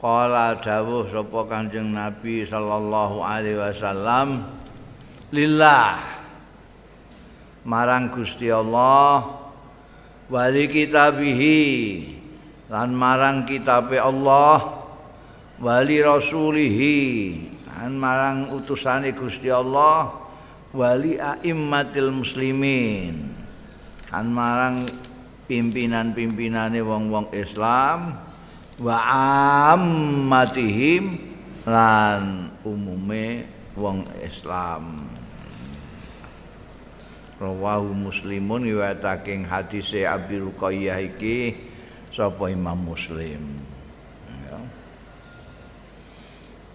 Qala dawuh sapa Kanjeng Nabi sallallahu alaihi wasallam lillah marang Gusti Allah wali kitabihi lan marang kitabe Allah wali rasulihi lan marang utusane Gusti Allah wali aimmatil muslimin lan marang pimpinan-pimpinane wong-wong Islam wa ammatihim lan umume wong Islam. Rawahu muslimun riwayatake hadise Abi Ruqayyah iki sapa Imam Muslim. Ya.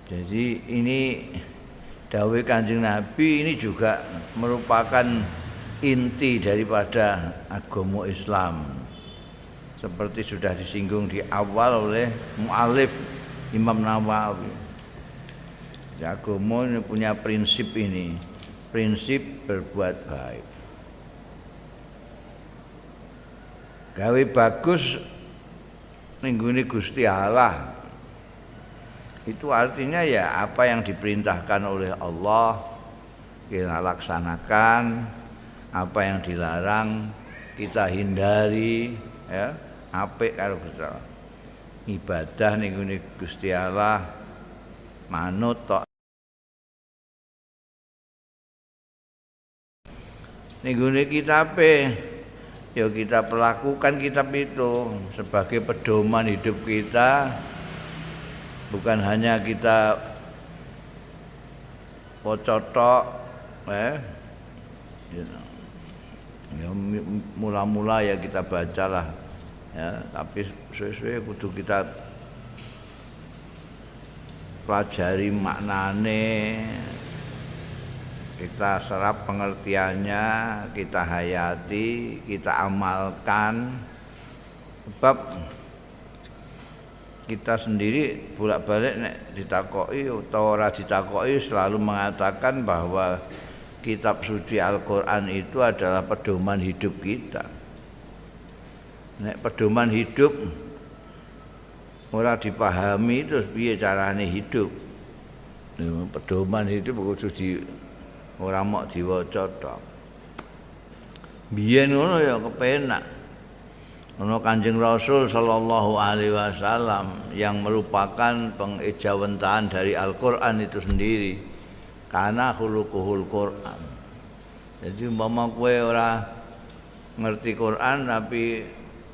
Jadi ini dawe Kanjeng Nabi ini juga merupakan inti daripada agama Islam seperti sudah disinggung di awal oleh mualif Imam Nawawi. Agama punya prinsip ini, prinsip berbuat baik. Gawe bagus ningguni Gusti Allah. Itu artinya ya apa yang diperintahkan oleh Allah kita laksanakan, apa yang dilarang kita hindari ya apik karo Gusti Allah. Ibadah ning Gusti Allah manut tok. Ning kitabe ya kita perlakukan kitab itu sebagai pedoman hidup kita bukan hanya kita pocotok eh ya mula-mula ya kita bacalah ya tapi sesuai kudu kita pelajari maknane kita serap pengertiannya kita hayati kita amalkan. Sebab kita sendiri bolak-balik nek ditakoi atau ora ditakoi selalu mengatakan bahwa kitab suci Al-Qur'an itu adalah pedoman hidup kita nek pedoman hidup ora dipahami terus piye carane hidup? Pedoman hidup kudu di ora mok diwaca tok. Biyen ngono ya kepenak. Ana Kanjeng Rasul sallallahu alaihi wasallam yang merupakan pengejawentahan dari Al-Qur'an itu sendiri. Karena khuluquhul Qur'an. Jadi umpama kowe ora ngerti Quran tapi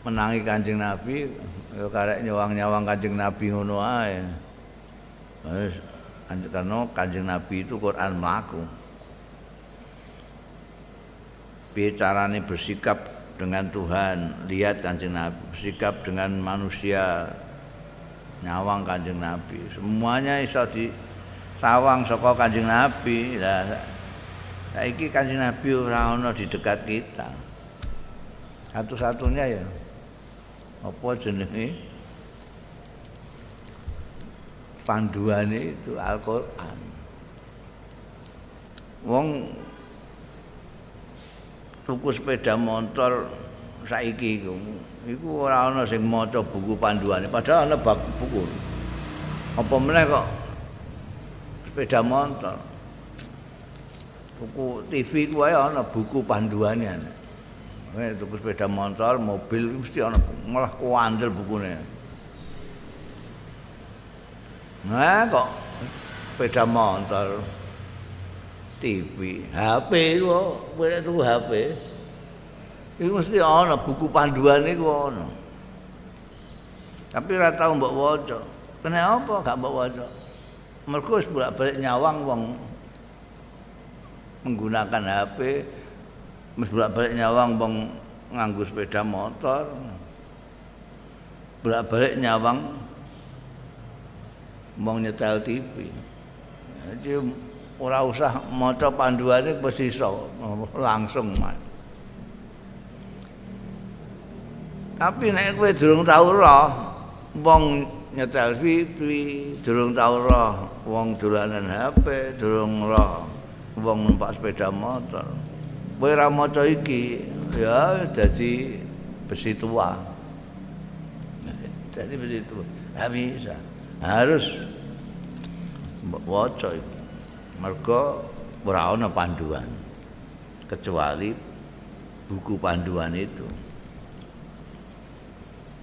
menangi Kanjeng Nabi ya karek nyawang-nyawang Kanjeng Nabi ngono ae. Wis karena Kanjeng Nabi itu Quran mlaku. Piye carane bersikap dengan Tuhan, lihat Kanjeng Nabi, bersikap dengan manusia nyawang Kanjeng Nabi. Semuanya iso di sawang saka Kanjeng Nabi. Lah saiki Kanjeng Nabi ora ana di dekat kita. Satu-satunya ya apa jenenge panduane itu Al-Qur'an. Wong tuku sepeda motor saiki iku iku ora ana sing maca buku panduane padahal ana buku. Apa meneh kok sepeda motor. Tuku TV ku wae ana buku panduane. Ana. Nek tuku sepeda motor, mobil mesti ana malah kuandel bukune. Nah kok sepeda motor TV, HP kok kowe tuku HP. Iku mesti ana buku panduan iku ana. Tapi ora tau mbok waca. Kenapa gak mbok waca? Wis bolak-balik nyawang wong menggunakan HP Mas bolak-balik nyawang bang nganggo sepeda motor. Bolak-balik nyawang bang nyetel TV. Jadi ora usah maca panduane wis iso langsung man. Tapi nek kowe durung tau roh wong nyetel TV, durung tau roh wong dolanan HP, durung roh wong numpak sepeda motor. Kowe ora maca iki ya jadi besi tua. Jadi besi tua. Nggak bisa. Harus waca iku mergo ora ana panduan kecuali buku panduan itu.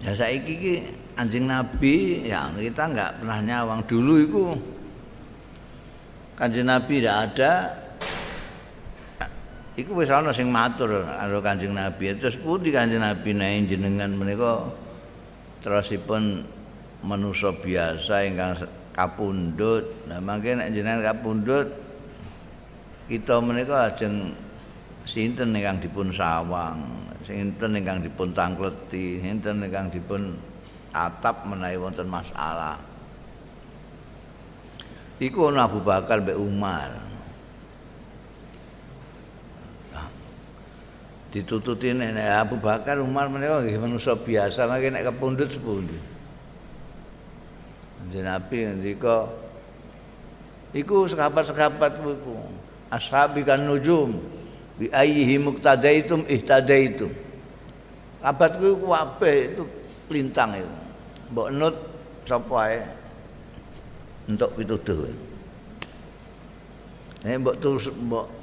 Ya saiki iki anjing nabi ya kita nggak pernah nyawang. Dulu itu kanjeng nabi tidak ada Iku wis ana sing matur karo Kanjeng Nabi. Terus pundi Kanjeng Nabi nek jenengan menika terusipun manusa biasa ingkang kapundhut. Nah mangke nek jenengan kapundhut kita menika lajeng sinten ingkang dipun sawang, sinten ingkang dipun tangkleti, sinten ingkang dipun atap menawi wonten masalah. Iku ana Abu Bakar mbek Umar. Ditututi nek Abu Bakar Umar menika nggih manusa biasa mangke nek kepundhut sepundi. Kanjeng Nabi ngendika iku sekapat-sekapat iku ashabi kan nujum bi ayyihi muqtadaitum ihtadaitum. Kabatku iku kabeh itu lintang itu. Mbok nut sapa ae entuk pituduh. Nek mbok terus mbok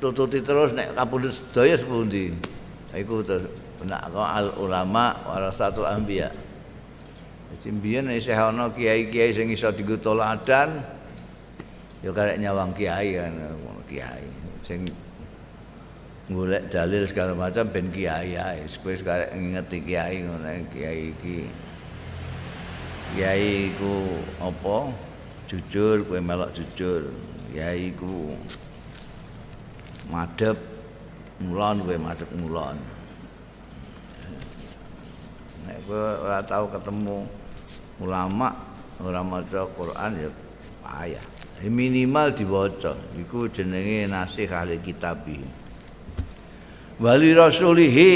tututi terus nek kapundhut sedaya sepundi? Iku terus benak al ulama warasatul anbiya. Jadi mbiyen isih ana kiai-kiai sing iso dienggo toladan ya karek nyawang kiai kan kiai sing golek dalil segala macam ben kiai ae. Kowe karek ngingeti kiai ngono kiai iki. Kiai iku apa? Jujur kowe melok jujur. Kiai iku madhep mulon kowe madhep mulon nek kowe ora tau ketemu ulama ora maca Quran ya payah. Ya minimal diwaca. Iku jenenge nasih ahli kitab wali rasulihi.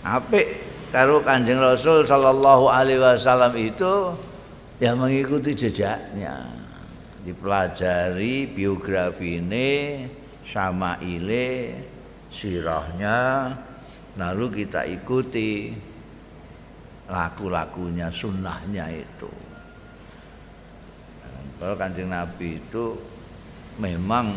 Apik karo Kanjeng Rasul sallallahu alaihi wasallam itu yang mengikuti jejaknya dipelajari biografi ini sama ile sirahnya lalu kita ikuti laku-lakunya sunnahnya itu. Kalau kanjeng Nabi itu memang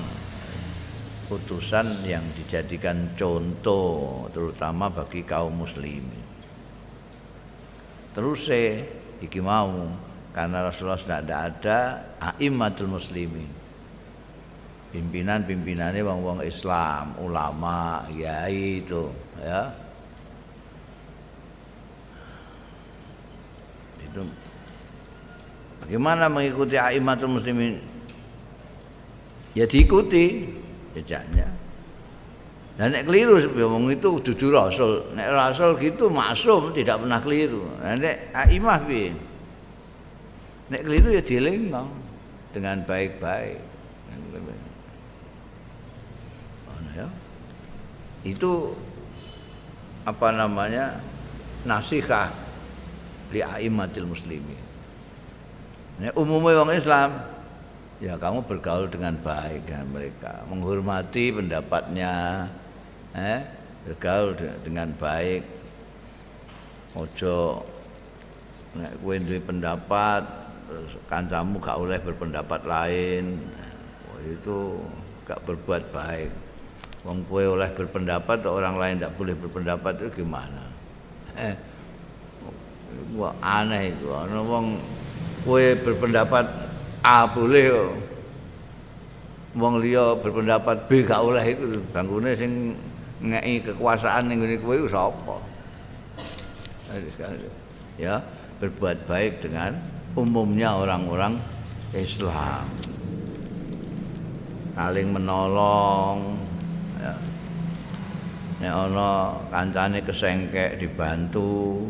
putusan yang dijadikan contoh terutama bagi kaum muslimin. Terus saya iki mau karena Rasulullah sudah tidak ada a'immatul muslimin. Pimpinan-pimpinannya wong-wong Islam ulama kiai itu ya. Itu. Bagaimana mengikuti a'immatul muslimin? Ya diikuti jejaknya. Dan nek keliru ngomong itu dudu rasul nek rasul gitu maksum tidak pernah keliru. Nek aimah piye Nek keliru ya dilingno dengan baik-baik. Ya. Itu apa namanya nasihah li aimatil muslimin. Nek umumnya orang Islam ya kamu bergaul dengan baik dengan mereka, menghormati pendapatnya, eh, bergaul dengan baik. Ojo nek kowe pendapat kancamu gak boleh berpendapat lain. Oh, itu gak berbuat baik. Wong kue oleh berpendapat orang lain tidak boleh berpendapat itu gimana? Eh wah aneh itu. Ana wong kue berpendapat A boleh wong liya berpendapat B gak oleh itu. Bangkune sing ngei kekuasaan ning ngene kowe sapa ya berbuat baik dengan umumnya orang-orang Islam. Saling menolong ya. nek ana kancane kesengkek dibantu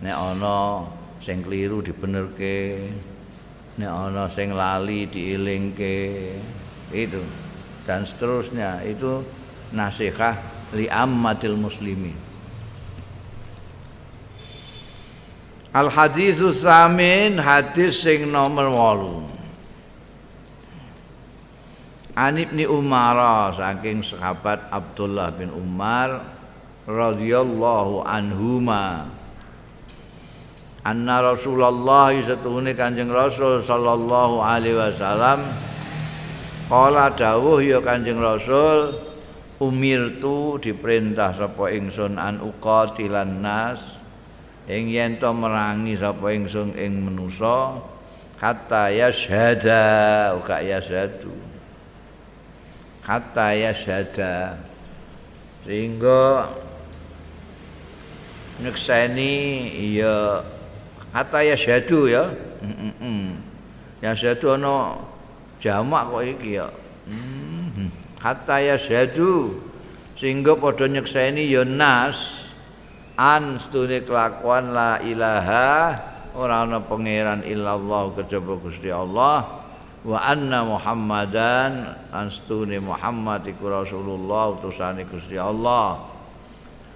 nek ana sing keliru dibenerke nek ana sing lali diilingke itu. Dan seterusnya itu nasihat li ammatil muslimin Al hadis samin hadis sing nomor 8. An Ibni Umar saking sahabat Abdullah bin Umar radhiyallahu anhuma anna Rasulullah setuhune Kanjeng Rasul sallallahu alaihi wasallam Kala dawuh ya Kanjeng Rasul umirtu diperintah sapa ingsun an uqatilan nas ing yen to merangi sapa ingsun ing manusa hatta yashhada uga yashhadu. Hatta yashhada. Sehingga nyekseni ya hatta yashhadu ya. Mm, mm. yashhadu ana jamak kok iki ya. Hmm. hatta yashhadu sehingga padha nyekseni ya nas an stune kelakuan la ilaha ora ana pangeran illallah kejaba Gusti Allah. Wa anna Muhammadan an stune Muhammad iku Rasulullah utusane Gusti Allah.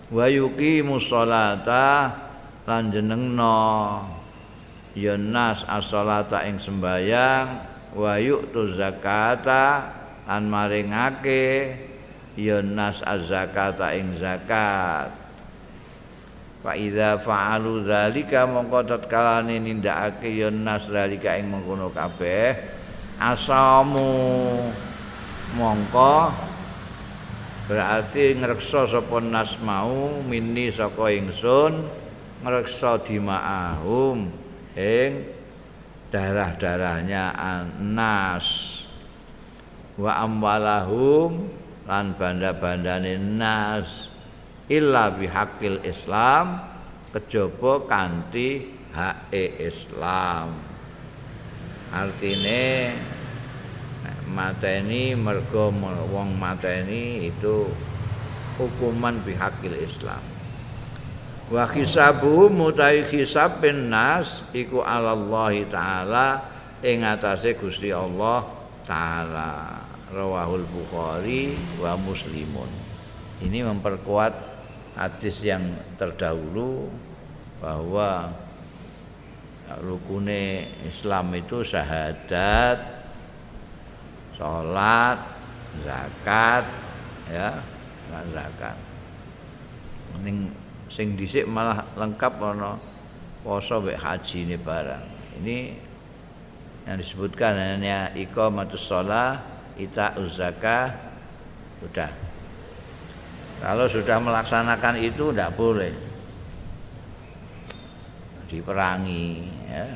Wa yuqimus sholata lan jenengno. Ya nas as-sholata ing sembayang. Wa yu'tu zakata lan maringake. Ya nas az-zakata ing zakat Fa idza fa'alu zalika mongko tatkalane nindakake ya nas zalika ing mengkono kabeh. Asamu. Mongko berarti ngreksa sapa nas mau mini saka ingsun ngreksa dimaahum ing darah-darahnya nas. Wa amwalahum lan banda-bandane nas illa bihaqil Islam kejaba kanthi hake Islam. Artine mateni mergo wong mateni itu hukuman bihaqil Islam. Wa hisabu mutai hisab bin nas iku Allah taala ing atase Gusti Allah taala. Rawahul bukhari wa muslimun. Ini memperkuat hadis yang terdahulu bahwa rukune Islam itu syahadat, sholat, zakat, ya, zakat. Ning sing dhisik malah lengkap ana poso mek haji ini barang. Ini yang disebutkan hanya iqamatus shalah, ita zakah, sudah kalau sudah melaksanakan itu tidak boleh diperangi ya.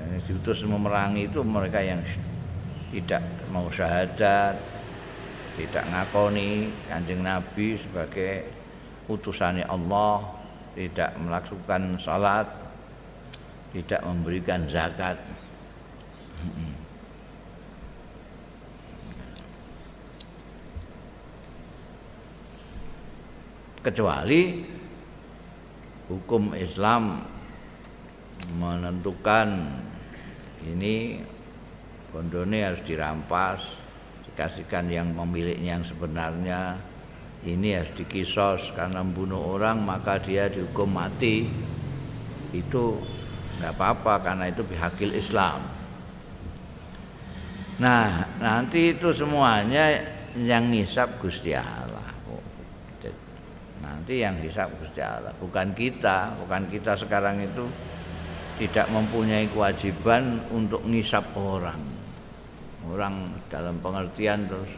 yang diutus memerangi itu mereka yang tidak mau syahadat tidak ngakoni kanjeng Nabi sebagai utusannya Allah tidak melakukan salat tidak memberikan zakat kecuali hukum Islam menentukan ini bondone harus dirampas dikasihkan yang pemiliknya yang sebenarnya ini harus dikisos karena membunuh orang maka dia dihukum mati. Itu nggak apa-apa karena itu bihakil Islam. Nah nanti itu semuanya yang ngisap Gusti Allah nanti yang hisap Gusti Allah. Bukan kita bukan kita sekarang itu tidak mempunyai kewajiban untuk ngisap orang. Orang dalam pengertian terus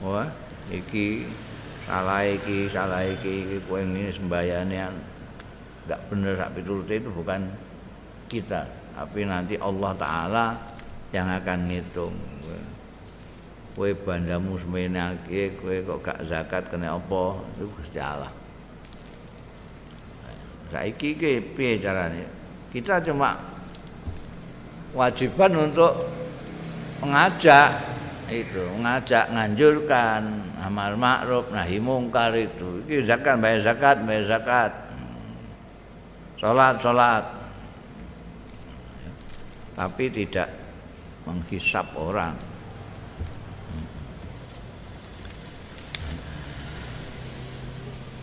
wah iki salah iki salah iki, kowe ini sembahyane enggak bener sak pitulute itu bukan kita tapi nanti Allah taala yang akan ngitung kowe bandamu semene kowe kok gak zakat kena apa? Itu Gusti Allah. Saiki iki piye carane? Kita cuma wajiban untuk mengajak itu mengajak nganjurkan amal ma'ruf nahi mungkar itu. Iki zakat bayar zakat bayar zakat. Salat salat tapi tidak menghisap orang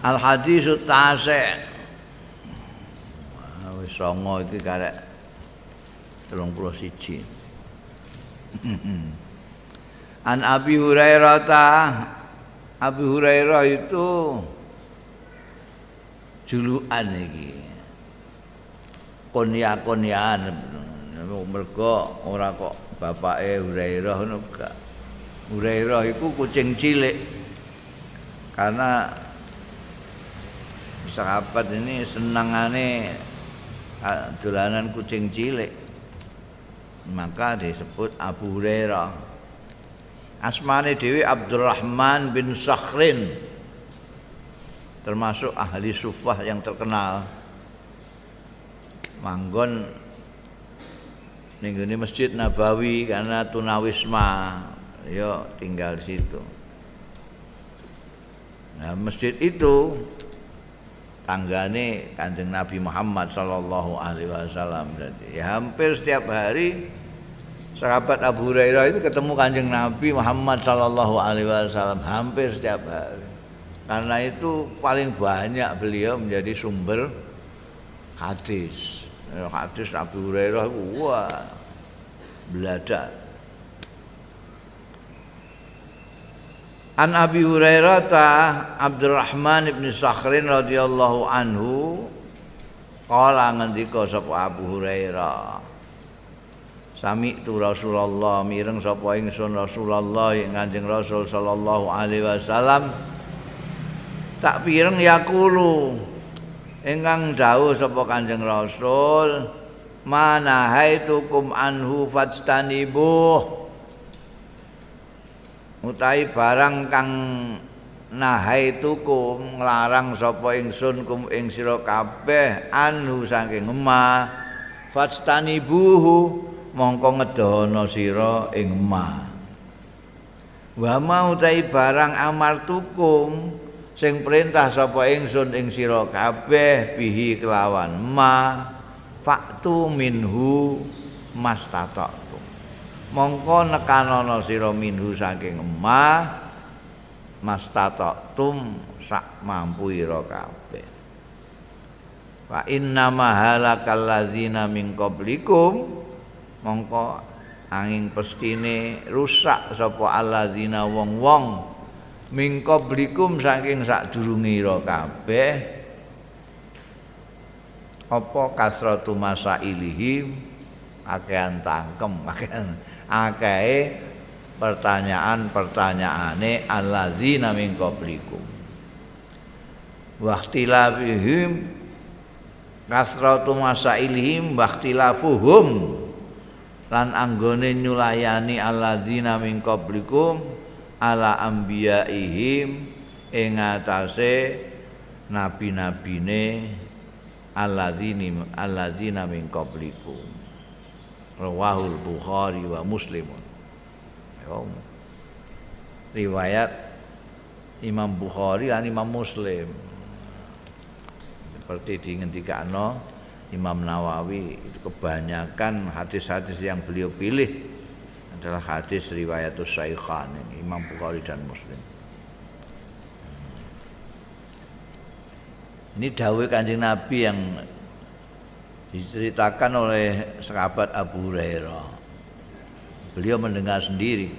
Al hadisut tase' wis songo iki karek 31 An Abi Hurairah ta Abi Hurairah itu julukan iki. Kunya-kunyaan mergo ora kok bapake Hurairah ngono gak. Hurairah iku kucing cilik. Karena sahabat ini senangane dolanan kucing cilik. Maka disebut Abu Hurairah. Asmane dewi Abdurrahman bin Sakhrin. Termasuk ahli sufah yang terkenal. Manggon ini masjid Nabawi karena tunawisma. Yo tinggal di situ. Nah masjid itu tanggane kanjeng Nabi Muhammad Sallallahu Alaihi Wasallam. Jadi ya hampir setiap hari sahabat Abu Hurairah itu ketemu kanjeng Nabi Muhammad Sallallahu Alaihi Wasallam hampir setiap hari. Karena itu paling banyak beliau menjadi sumber hadis. Ya, hadis Abu Hurairah wah belajar An Abi Hurairah ta Abdurrahman ibn Sakhrin radhiyallahu anhu qala ngendika sapa Abu Hurairah Sami tu Rasulullah mireng sapa ingsun Rasulullah yang Kanjeng Rasul sallallahu alaihi wasallam tak pireng yakulu ingkang dawuh sapa Kanjeng Rasul mana haitukum anhu fajtanibuh utahi barang kang nahaitukum nglarang sapa ingsun kum ing sira kabeh anhu saking ma buhu mongko ngedono sira ing ma wa mau barang amartukum sing perintah sapa ingsun ing sira kabeh bihi kelawan ma faktu minhu mastatok mongko nekanono sira minhu saking emah mastatum sak mampu ira kabeh. Wa inna mahalakal ladzina min qablikum mongko angin pestine rusak sapa alladzina wong-wong min qablikum saking sadurunge ira kabeh. Apa kasratu masailihim akehan tangkem akehan akeh pertanyaan-pertanyaane allazina min qablikum? Waqtilafihim kasratu masailihim waqtilafuhum. Lan anggone nyulayani allazina min qablikum? Ala anbiyaihim ing atase nabi-nabine allazina allazina min qablikum rawahul Bukhari wa Muslimun. Ya, riwayat Imam Bukhari dan Imam Muslim. Seperti diingetikano Imam Nawawi itu kebanyakan hadis-hadis yang beliau pilih adalah hadis riwayatus Saikhan ini Imam Bukhari dan Muslim. Ini dawai kanjeng Nabi yang diceritakan oleh sahabat Abu Hurairah. Beliau mendengar sendiri.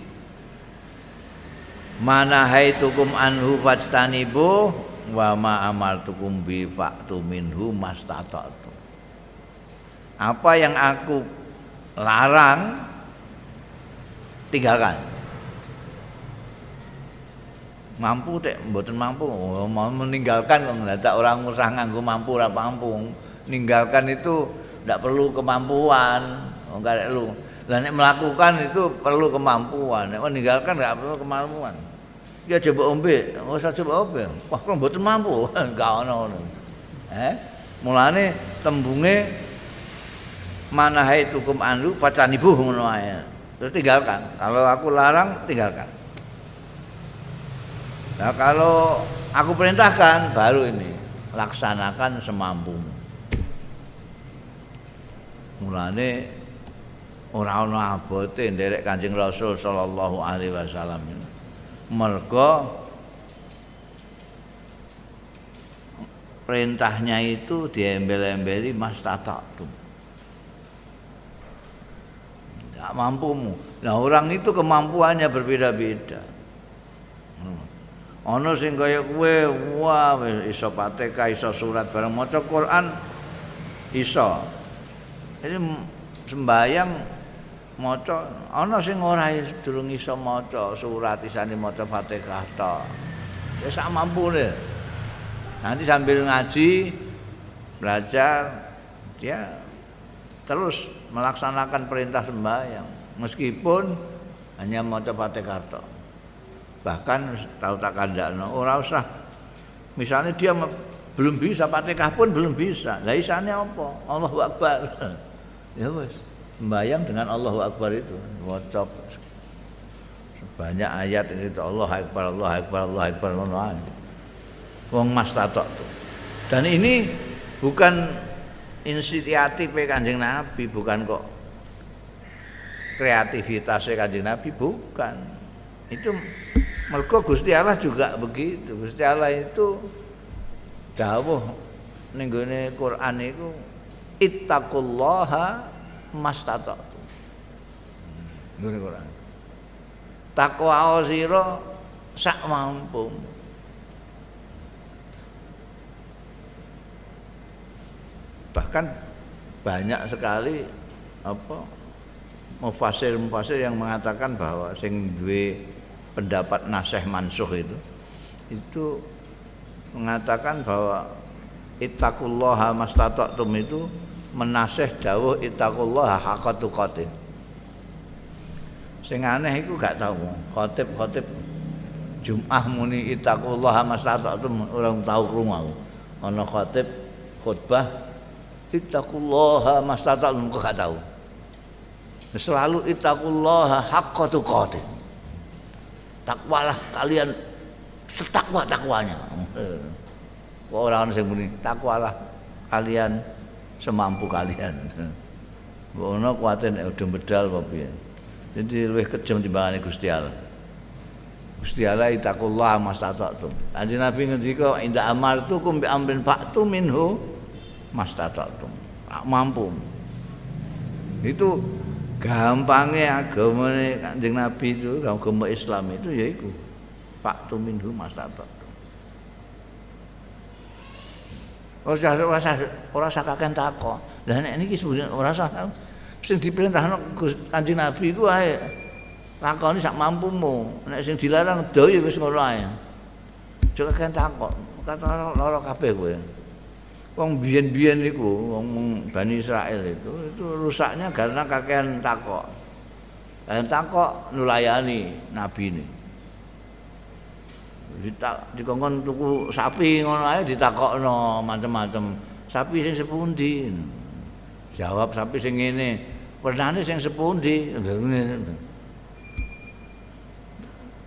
Mana haitukum anhu fajtanibu wa ma amartukum bi fa'tu minhu mastata'tu. Apa yang aku larang tinggalkan. Mampu dek, mboten mampu, oh, mau meninggalkan kok orang usah nganggo mampu ora mampu ninggalkan itu tidak perlu kemampuan. Oh, enggak lu. Lah nek melakukan itu perlu kemampuan. Nek meninggalkan enggak perlu kemampuan. Ya coba ombe. Enggak usah coba ombe. Wah kalau mboten mampu? Enggak ono eh mulane tembunge mana hai tukum andu fatanibu ngono ae. Terus tinggalkan. Kalau aku larang tinggalkan. Nah kalau aku perintahkan baru ini. Laksanakan semampumu Mulane ora ana abote nderek Kanjeng Rasul sallallahu alaihi wasallam. Mergo perintahnya itu diembel-embeli mas tatatum. Tidak mampumu. Nah orang itu kemampuannya berbeda-beda. Hmm. Ono sing kaya kowe wah iso pateka iso surat bareng maca Quran iso Jadi sembayang maca ana sing ora durung iso maca surat isane maca Fatihah to. Ya sak mampune. Nanti sambil ngaji belajar dia terus melaksanakan perintah sembahyang meskipun hanya maca Fatihah to. Bahkan tahu tak kandakno ora usah misalnya dia belum bisa Fatihah pun belum bisa. Lah isane apa? Allahu Akbar. ya wis sembahyang dengan Allahu Akbar itu. Wacop sebanyak ayat itu Allah Akbar Allah Akbar Allah Akbar Allah wong mas tatok tuh. Dan ini bukan inisiatif kanjeng Nabi bukan kok kreativitasnya kanjeng Nabi bukan. Itu mereka Gusti Allah juga begitu. Gusti Allah itu dawuh ning Quran itu ittaqullaha mastata'tu. Ngene Quran. Takwa sira sak mampu. Bahkan banyak sekali apa mufasir-mufasir yang mengatakan bahwa sing duwe pendapat nasih mansuh itu itu mengatakan bahwa ittaqullaha mastata'tum itu menasih dawuh ittaqullah haqqa tuqatih. Sing aneh iku gak tau khotib-khotib Jum'ah muni ittaqullah mastata'tum orang tahu krungu ana khotib khutbah ittaqullah mastata'tum kok gak tahu selalu ittaqullah haqqa tuqatih. Takwalah kalian setakwa takwanya kok orang sing muni takwalah kalian semampu kalian. Ono kuatin udah bedal apa piye. Jadi luwih kejam timbangane Gusti Allah. Gusti Allah itakullah mastata'tum. Kanjeng Nabi ngendika inda amartukum bi amrin fa'tu minhu mastata'tum. Mampu. Itu gampangnya agama Kanjeng Nabi itu agama Islam itu yaiku fa'tu minhu mastata'tum. Ora ora ora sakaken takok. Lah nek niki sebenarnya ora usah sing diperintahno Kanjeng Nabi iku ae lakoni sak mampumu. Nek sing dilarang do ya wis ngono ae. Aja kakek takok. Kata lara kabeh kowe. Wong biyen-biyen iku wong Bani Israel itu itu rusaknya karena kakean takok. Kakean takok nulayani ini. Ditak dikongkon tuku sapi ngono ae ditakokno macam-macam sapi sing sepundi? Jawab sapi sing ngene. Pernane sing sepundi?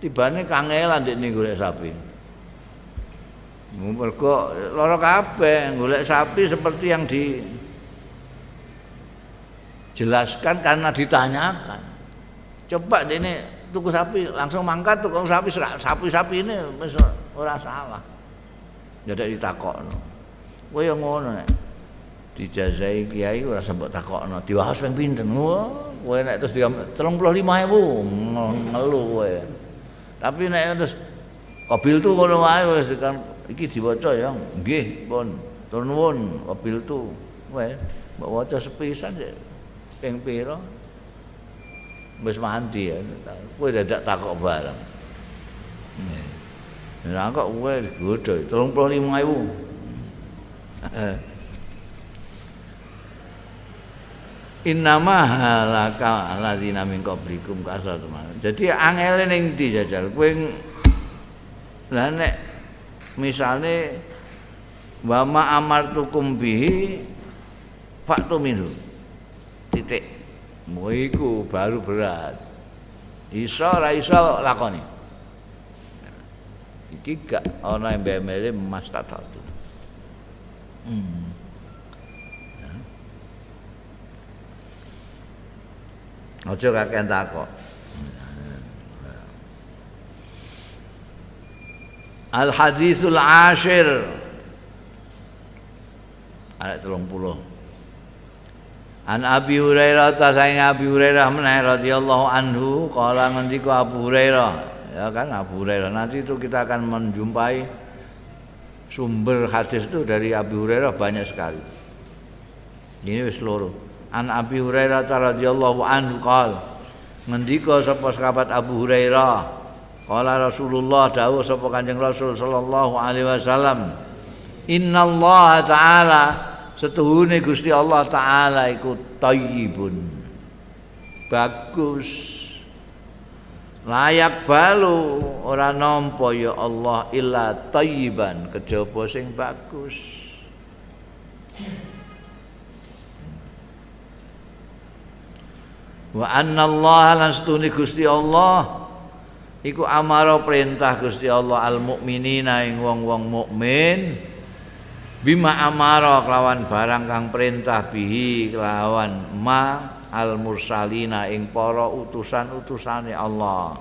Tibane kangelan dik golek sapi. Mergo lara kabeh golek sapi seperti yang di jelaskan karena ditanyakan. Coba ini tuku sapi langsung mangkat tuku sapi sapi-sapi ini ora salah. Jadi ditakokno. Kowe yo ngono nek. Dijazai kiai ora sembok takokno. Diwahas ping pinten? Kowe nek terus 35000 ngelu kowe. Tapi nek terus kabil tu ngono wae wis kan iki diwaca ya. Nggih pun. Tur nuwun kabil tu. Wae mbok waca sepisan ping pira wis mandi ya. Kowe dadak takok barang. Lah kok kowe godho 35000. Innama halaka alladzina min qablikum kasatun. Jadi angele ning ndi jajal kowe lah nek misale wa ma amartukum bihi faktu minhu. Titik. Muiku baru berat. Iso ora iso lakoni. Iki gak ana embemele emas tatatu. Hmm. Aja kakean takok. Al hadisul ashir ayat 30 An Abi Hurairah ta saing Abi Hurairah meneh radhiyallahu anhu. Kala ngendika Abu Hurairah. Ya kan Abu Hurairah. Nanti itu kita akan menjumpai sumber hadis itu dari Abu Hurairah banyak sekali. Ini wis loro. An Abi Hurairah radhiyallahu anhu qol ngendika sapa sahabat Abu Hurairah. Qala Rasulullah dawuh sapa Kanjeng Rasul sallallahu alaihi wasallam Innallaha ta'ala setuhune Gusti Allah taala iku thayyibun bagus. Layak balu. Ora nampa ya Allah illa thayyiban kejaba sing bagus? Wa anna Allah lan setune Gusti Allah. Iku amara perintah Gusti Allah al mukminina ing wong-wong mukmin bima amara kelawan barang kang perintah bihi kelawan ma al mursalina ing para utusan-utusane Allah.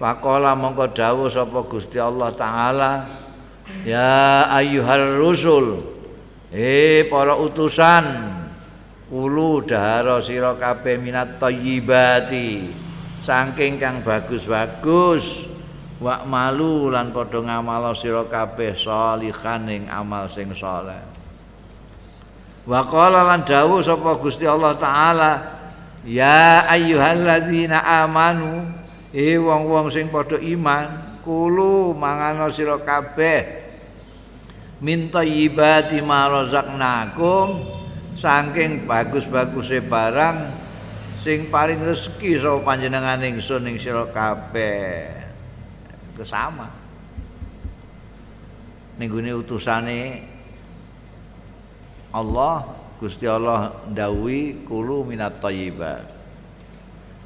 Faqala mongko dawuh sapa Gusti Allah taala ya ayyuhar rusul eh para utusan Kulu dahara sira kabeh minat thayyibati saking kang bagus-bagus wa malu lan padha ngamal sira kabeh salihan ing amal sing saleh. Wa qala lan dawuh sapa Gusti Allah taala ya ayyuhalladzina amanu e wong-wong sing padha iman kulu mangano sira kabeh min thayyibati ma razaqnakum saking bagus-baguse barang sing paling rezeki sapa panjenengan ingsun ing sira kabeh kesama ning gune utusane Allah Gusti Allah ndawi kulu minat thayyibat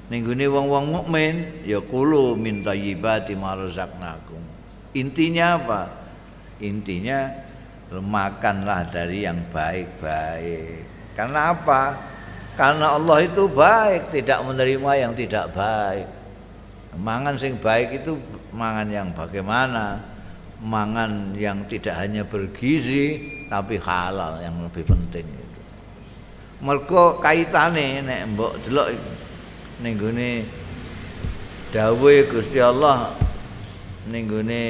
gune wong-wong mukmin ya kulu min thayyibati ma intinya apa intinya makanlah dari yang baik-baik. Karena apa? Karena Allah itu baik, tidak menerima yang tidak baik. Mangan sing baik itu mangan yang bagaimana? Mangan yang tidak hanya bergizi tapi halal yang lebih penting itu. Mergo kaitane nek mbok delok ning gone dawuhe Gusti Allah ning gone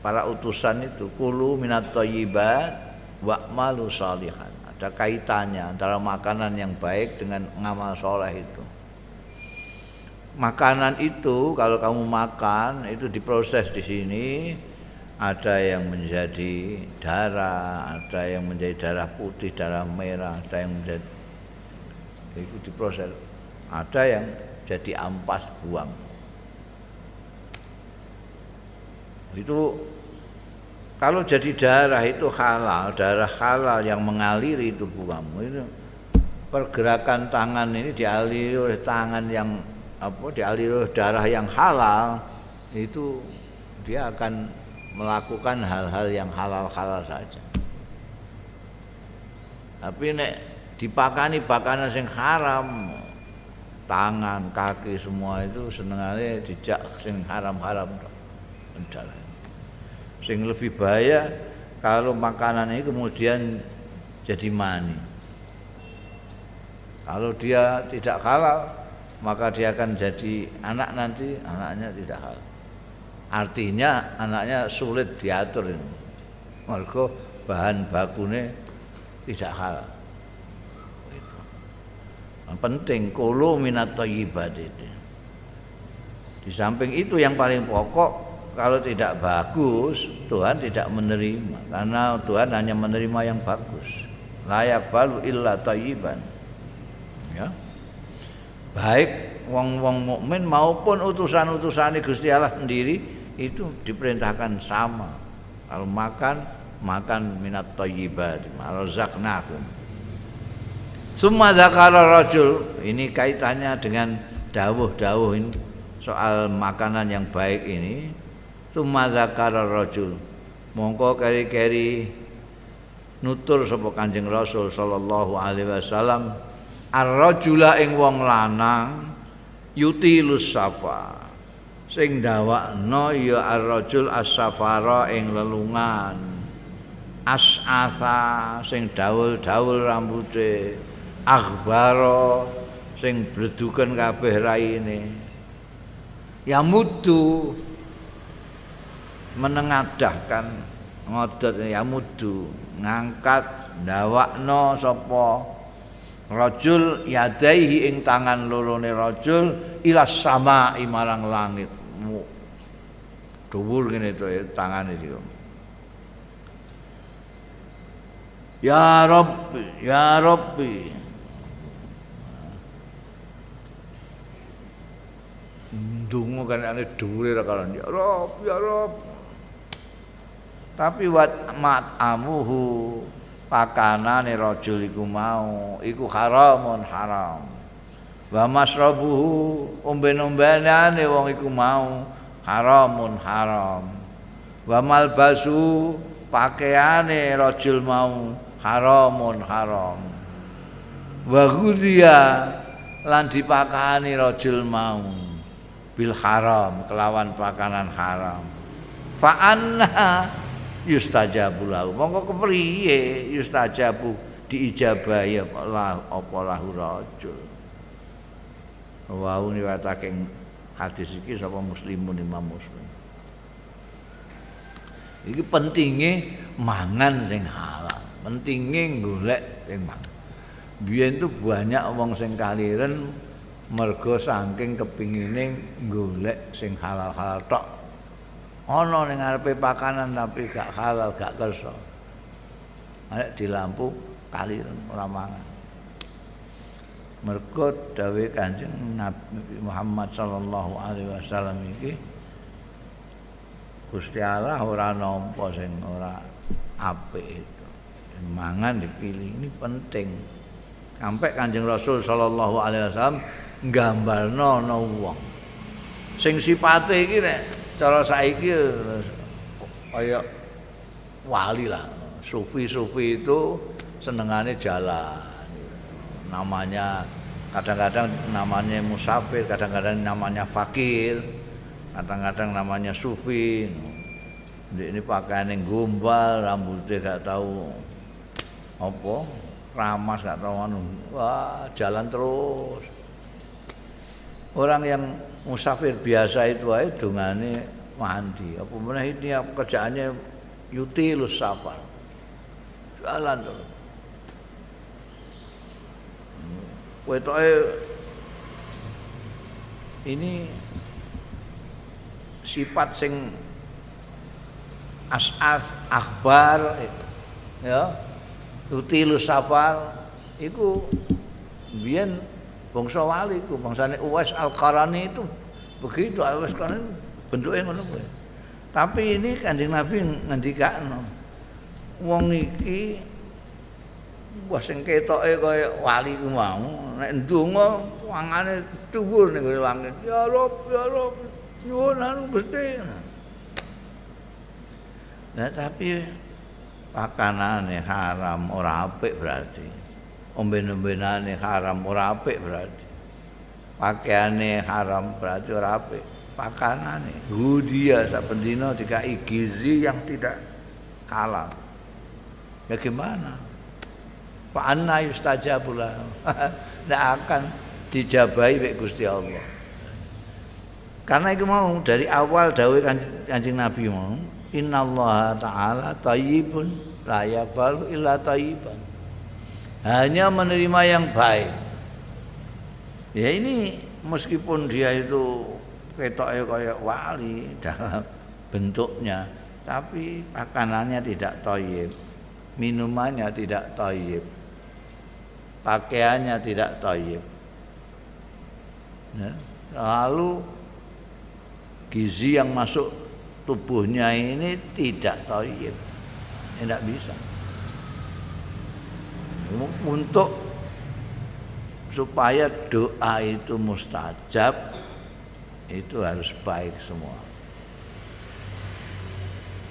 para utusan itu kulu minat thayyibat wa malu salihan ada kaitannya antara makanan yang baik dengan ngamal soleh itu makanan itu kalau kamu makan itu diproses di sini. Ada yang menjadi darah ada yang menjadi darah putih darah merah ada yang menjadi itu diproses. Ada yang jadi ampas buang. Itu kalau jadi darah itu halal, darah halal yang mengaliri tubuh kamu itu pergerakan tangan ini dialiri oleh tangan yang apa dialiri darah yang halal itu dia akan melakukan hal-hal yang halal-halal saja. Tapi nek dipakani pakanan sing haram, tangan, kaki semua itu senengane dijak sing haram-haram sing lebih bahaya kalau makanan ini kemudian jadi mani kalau dia tidak halal maka dia akan jadi anak nanti anaknya tidak halal artinya anaknya sulit diatur ini. Mereka bahan bakunya tidak halal itu. penting kulu minat thayyibat itu di samping itu yang paling pokok kalau tidak bagus Tuhan tidak menerima. Karena Tuhan hanya menerima yang bagus. Layak balu illa tayyiban ya baik wong-wong mukmin maupun utusan-utusan Gusti Allah sendiri itu diperintahkan sama kalau makan makan minat thayyibat marzaqnakum summa zakara rajul ini kaitannya dengan dawuh-dawuh ini soal makanan yang baik ini Suma zakara rajul. Mongko keri-keri nutur sapa Kanjeng Rasul sallallahu alaihi wasallam ar-rajula ing wong lanang yutilus safa. Sing dawakno ya ar-rajul as-safara ing lelungan. As-asa sing dawul-dawul rambute. Akhbaro sing bleduken kabeh raine. Ya mudu menengadahkan ngodot ya mudu ngangkat ndawakno sapa rajul yadaihi ing tangan lorone rajul ila sama marang langit dhuwur ngene to tangane iki Ya Rabbi, Ya Rabbi. Dungu kan ane dhuwure ra ya Rabb, ya Rabb. Tapi wat mat amuhu pakanane rajul iku mau iku haramun haram. Wa masrabuhu omben-ombenane wong iku mau haramun haram. Wa malbasu pakaiane rajul mau haramun haram wa lan dipakani rajul mau bil haram kelawan pakanan haram fa anna yustajabu lahu mongko kepriye yustajabu diijabahi apa apa lahu rajul wa niwatake hadis iki sapa muslimun imam muslim iki pentinge mangan sing halal pentingnya golek sing mang. Biyen tuh banyak wong sing kaliren mergo saking kepingine golek sing halal-halal tok. Ana ning ngarepe pakanan tapi gak halal, gak kersa. Nek di lampu kaliren ora mangan. Mergo dawuh Kanjeng Nabi Muhammad sallallahu alaihi wasallam iki Gusti Allah ora nampa sing ora apik itu mangan dipilih ini penting sampai kanjeng Rasul Shallallahu Alaihi Wasallam gambarno no wong sing sipate iki nek cara saiki kaya wali lah. Sufi-sufi itu senengannya jalan. Namanya kadang-kadang namanya musafir kadang-kadang namanya fakir kadang-kadang namanya sufi. Ini pakaian yang gombal rambutnya gak tahu apa ramas gak tahu anu. Wah jalan terus. Orang yang musafir biasa itu aja dungane mandi. Apa mana ini kerjaannya yutilus safar. Jalan terus wetoke ini sifat sing as-as akhbar ya. Utilu safar. Iku biyen bangsa wali iku bangsane Uwais Al-Qarani itu begitu Uwais Qarani bentuknya ngono kuwi. Tapi ini Kanjeng Nabi ngendikakno wong iki wah sing ketoke kaya wali ku mau nek ndonga wangane dhuwur ning langit ya Rob ya Rob nyuwun anu Gusti. Nah tapi pakanane haram ora apik berarti omben-ombenane haram ora apik berarti. Pakaiane haram berarti ora apik. Pakanane. Gudia saben dina dikai gizi yang tidak kalah. Bagaimana? Pak Anna yustajabullah tidak akan dijabai oleh Gusti Allah. Karena itu mau dari awal dawai kanjeng Nabi mau Inna Allah Ta'ala tayyibun la yakbalu illa tayyiban. Hanya menerima yang baik. Ya ini meskipun dia itu ketoknya kayak wali dalam bentuknya, tapi makanannya tidak toyib, minumannya tidak toyib, pakaiannya tidak toyib. Ya. Lalu gizi yang masuk tubuhnya ini tidak toyib tidak bisa untuk supaya doa itu mustajab itu harus baik semua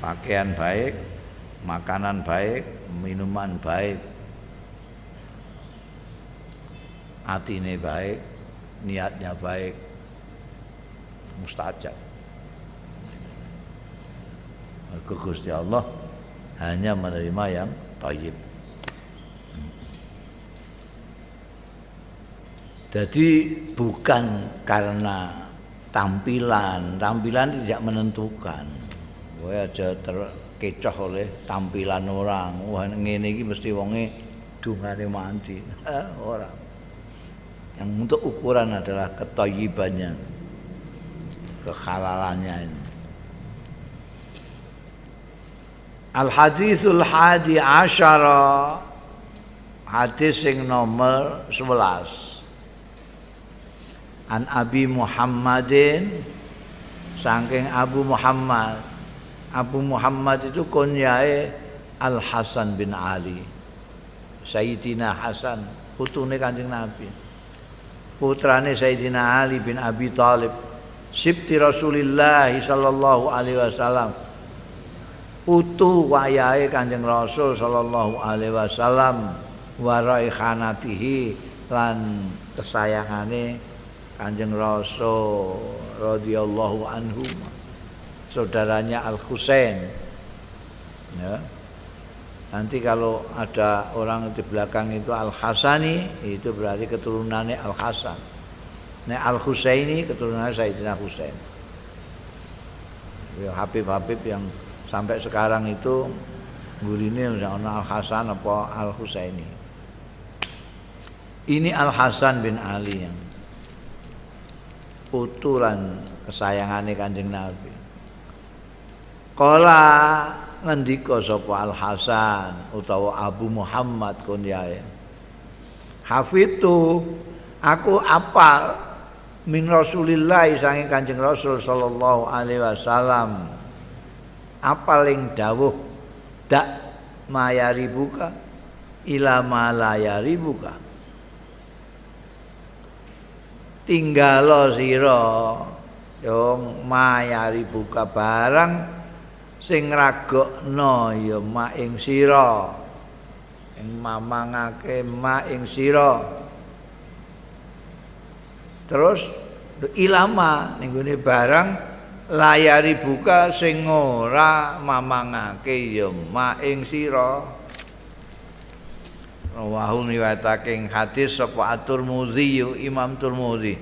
pakaian baik makanan baik minuman baik hati ini baik niatnya baik mustajab Mergo Gusti Allah hanya menerima yang thayyib. Jadi bukan karena tampilan, tampilan tidak menentukan. Gue aja terkecoh oleh tampilan orang. Wah ngene iki mesti wonge dungane mandi. Eh, orang. Yang untuk ukuran adalah ketoyibannya, kehalalannya ini. Al hadisul hadi asyara hadis sing nomor 11 An Abi Muhammadin saking Abu Muhammad. Abu Muhammad itu kunyae Al Hasan bin Ali. Sayyidina Hasan putune Kanjeng Nabi. Putrane Sayyidina Ali bin Abi Thalib. Sibti Rasulillah sallallahu alaihi wasallam. Putu wayahe Kanjeng Rasul sallallahu alaihi wasallam. Wa raikhanatihi lan kesayangane Kanjeng Rasul radhiyallahu anhu saudaranya Al Husain ya. Nanti kalau ada orang di belakang itu Al Hasani itu berarti keturunannya Al Hasan nah Al Husaini keturunannya Sayyidina Husain. Ya Habib Habib yang sampai sekarang itu gurine Al Hasan apa Al Husaini ini Al Hasan bin Ali yang putulan kesayangannya kanjeng Nabi Kala ngendika sapa Al Hasan utawa Abu Muhammad kunyae. Hafitu aku apal min Rasulillah sange Kanjeng Rasul sallallahu alaihi wasallam. Apal ing dawuh dak mayari buka ila malayari buka. Tinggalo sira. Dong mayari buka barang sing ragokno ya mak ing sira. Ing mamangake mak ing sira. Terus ilama ning barang layari buka sing ora mamangake ya mak ing sira Rawahu riwayatake hadis sapa At-Tirmidzi Imam Tirmidzi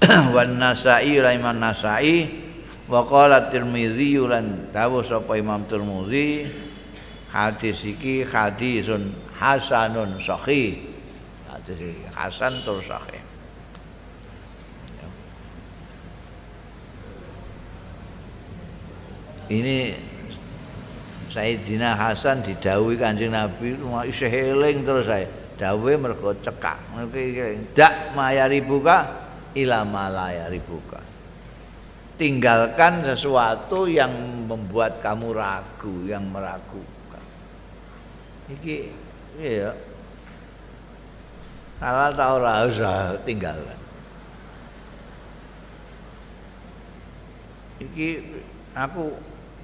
wan Nasa'i Imam Nasa'i. Wa qala Tirmizi lan dawuh sapa Imam Tirmizi hadis iki hadisun hasanun sahih. Hadis hasan tur sahih. Ini Sayyidina Hasan didhawuhi Kanjeng Nabi isih eling terus saya dawuhe mergo cekak dak mayari buka ila malayari buka tinggalkan sesuatu yang membuat kamu ragu, yang meragukan. Iki iya. Halal tak ora usah tinggalkan. Iki aku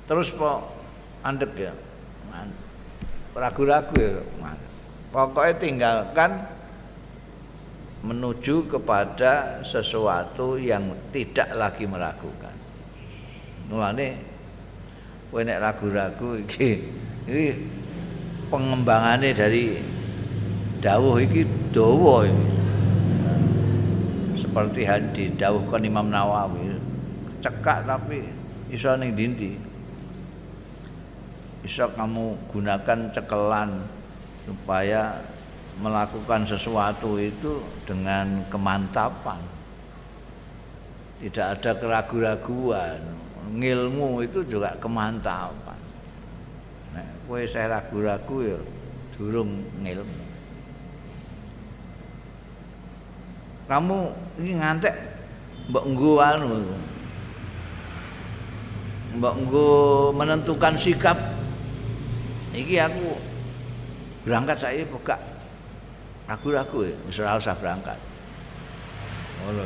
terus po andep ya. Ragu-ragu ya. Pokoknya tinggalkan menuju kepada sesuatu yang tidak lagi meragukan. Mulane kowe nek ragu-ragu iki iki pengembangane dari dawuh iki dawa iki. Seperti hadis dawuhkan Imam Nawawi. Cekak tapi iso ning dinti. Iso kamu gunakan cekelan supaya melakukan sesuatu itu dengan kemantapan tidak ada keraguan-raguan ngilmu itu juga kemantapan nah, kue saya ragu-ragu ya durung ngilmu. Kamu ini ngantek mbak nggo anu nggo menentukan sikap iki aku berangkat saya buka ragu-ragu ya ora usah berangkat. Ngono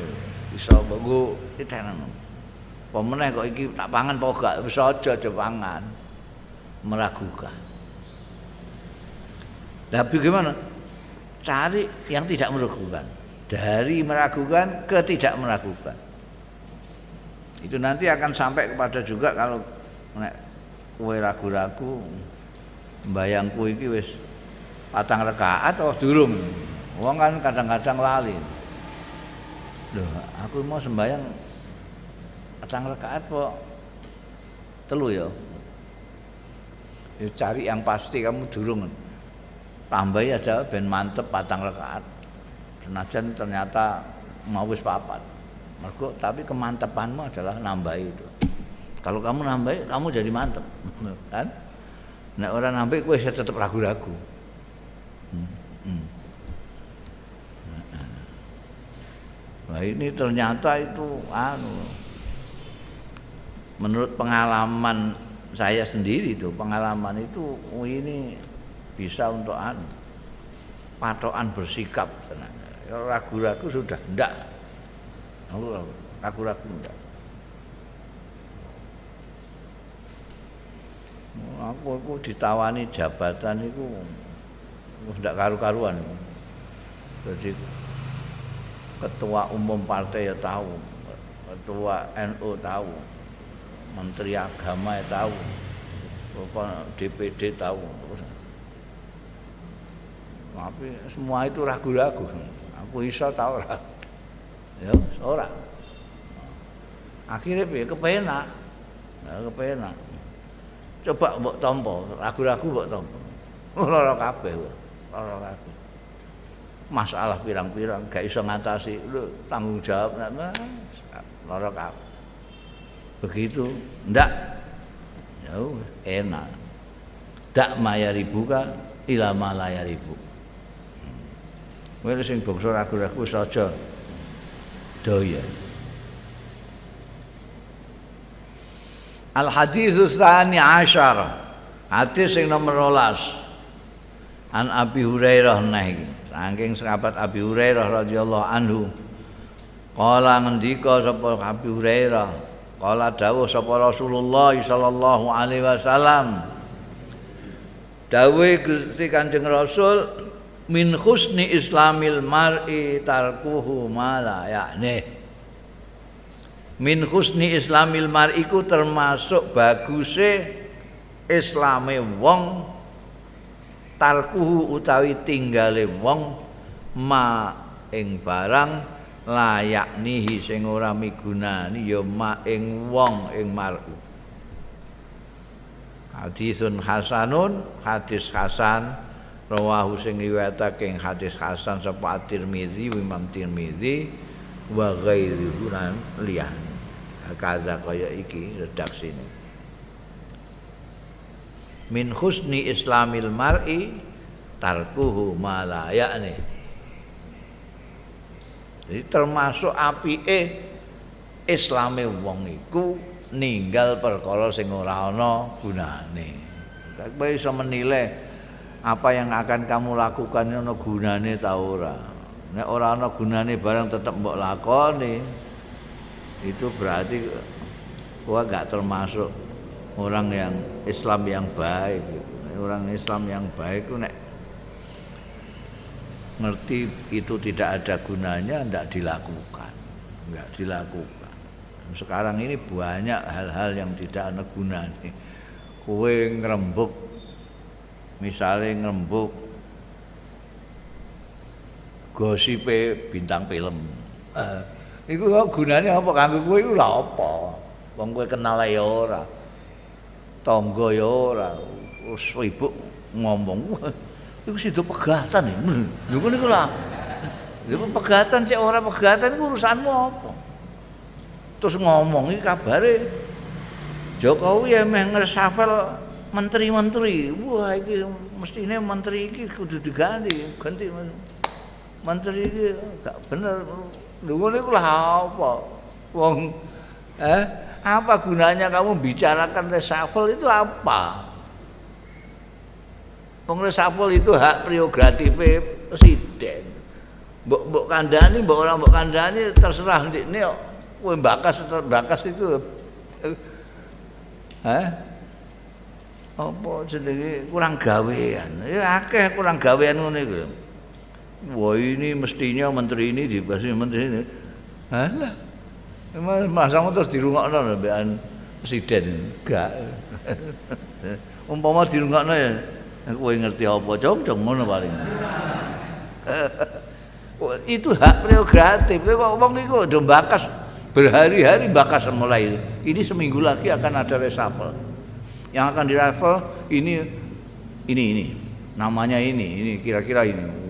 iso mbok itenan apa meneh kok iki tak pangan apa gak? Wis aja aja pangan. Meragukan. Tapi gimana cari yang tidak meragukan. Dari meragukan ke tidak meragukan. Itu nanti akan sampai kepada juga kalau kowe ragu-ragu bayangku iki wis patang rekaat atau durung? Wong kan kadang-kadang lali. Loh aku mau sembahyang patang rekaat kok telu ya? Ya cari yang pasti kamu durung. Tambahi aja ben mantep patang rakaat senajan ternyata mau wis papat. Mergo tapi kemantepanmu adalah nambahi itu. Kalau kamu nambahi kamu jadi mantep. Kan nah orang nambahi kowe tetap ragu-ragu hmm. Hmm. Nah ini ternyata itu anu menurut pengalaman saya sendiri itu pengalaman itu oh ini bisa untuk anu patokan bersikap ragu-ragu sudah enggak ragu-ragu enggak aku aku ditawani jabatan itu tidak karu-karuan. Jadi ketua umum partai ya tahu ketua NU tahu menteri agama ya tahu DPD tahu. Tapi semua itu ragu-ragu. Aku iso tahu ora ya ora. Akhirnya kepenak. Ya kepenak coba mbok tampa ragu-ragu mbok tampa. Lara kabeh lara kabeh. Masalah pirang-pirang gak iso ngatasi. Lu tanggung jawab nah, lara kabeh. Begitu ndak. Ya enak. Dak mayaribuka ila malayaribu Kowe sing bangsa ragu-ragu wis aja Al hadis tsani asyar. Hadis sing nomor 12. An Abi Hurairah nahi. Saking sahabat Abi Hurairah radhiyallahu anhu. Kala ngendika sapa Abi Hurairah, kala dawuh sapa Rasulullah sallallahu alaihi wasallam. Dawuh Gusti Kanjeng Rasul min husni islamil mar'i tarkuhu mala yakni min husni islamil mar'i ku termasuk baguse islame wong tarkuhu utawi tinggale wong ma ing barang layak nihi sing ora migunani ya ma ing wong ing mar'u. Hadisun hasanun hadis hasan rawahu sing riwayatake hadis hasan sapa At-Tirmizi Imam Tirmizi wa ghairuhu lan kada kaya iki redaksine min husni islamil mar'i tarkuhu ma la ya'ni. Jadi termasuk apike islame wong iku ninggal perkara sing ora ana gunane. Kowe iso menilai apa yang akan kamu lakukan ini ono gunane ta ora. Nek ora ono gunane barang tetap mbok lakoni itu berarti gua gak termasuk orang yang Islam yang baik orang Islam yang baik itu nek ngerti itu tidak ada gunanya tidak dilakukan. Nggak dilakukan. Sekarang ini banyak hal-hal yang tidak ada gunanya. Kue ngerembuk misalnya ngerembuk gosipe bintang film. Eh, itu gunanya apa? Kanggo kowe iku lha apa? Wong kowe kenal ya ora. Tangga ya ora. Wis ibu ngomong. Iku sido pegatan iki lho kok niku lah lho pegatan cek ora pegatan iku urusanmu apa? Terus ngomong iki kabare Jokowi emang ngeresafel menteri-menteri. Wah ini mestinya menteri ini kudu diganti ganti menteri ini gak bener lu ini lah apa wong eh apa gunanya kamu bicarakan reshuffle itu apa Wong reshuffle itu hak prerogatif presiden. Mbok mbok kandani, mbok orang mbok kandani terserah ini kowe bakas bakas itu. Eh? apa jenenge kurang gawean. Ya akeh kurang gawean ngono iku. Wah ini mestinya menteri ini dibahas menteri ini. Halah. Masa terus dirungokno mbekan presiden. Enggak. Umpama dirungokno ya kowe ngerti apa jong-jong ngono paling. itu hak prerogatif. Kok wong iku udah bakas berhari-hari bakas mulai. Ini seminggu lagi akan ada reshuffle yang akan di ini ini ini namanya ini ini kira-kira ini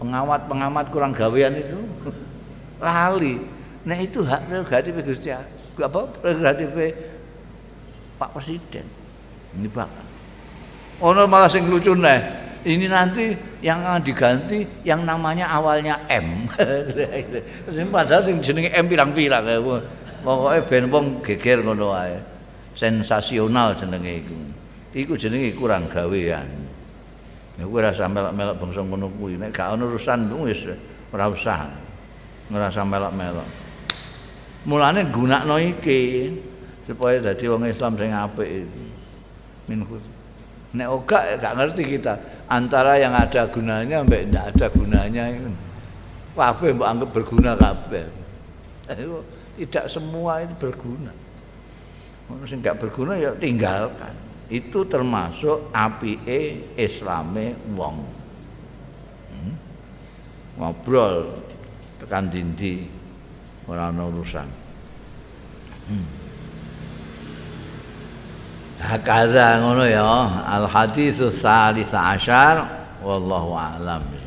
pengawat-pengawat kurang gawean itu lali nah itu hak prerogatif Gusti gak apa prerogatif Pak Presiden ini Pak ono malah sing lucu nih ini nanti yang diganti yang namanya awalnya M. Padahal sing jenenge M pirang-pirang ya. Pokoke ben wong geger ngono wae. Sensasional jenenge iku. Iku jenenge kurang gawean. Ya kowe ora usah melok-melok bangsa ngono kuwi. Nek gak ono urusan wis ora usah. Usah melok-melok. Mulane gunakno iki supaya dadi wong Islam sing apik itu. Min Nek oga gak ngerti kita antara yang ada gunanya sampai tidak ada gunanya itu. Kabeh mbok anggap berguna kabeh. Tidak semua itu berguna. Sing gak berguna ya tinggalkan. Itu termasuk apike islame wong. Hmm? Ngobrol tekan dindi ora ana urusan. Hmm. Hakaza ngono ya. Al hadis salis asyar wallahu a'lam.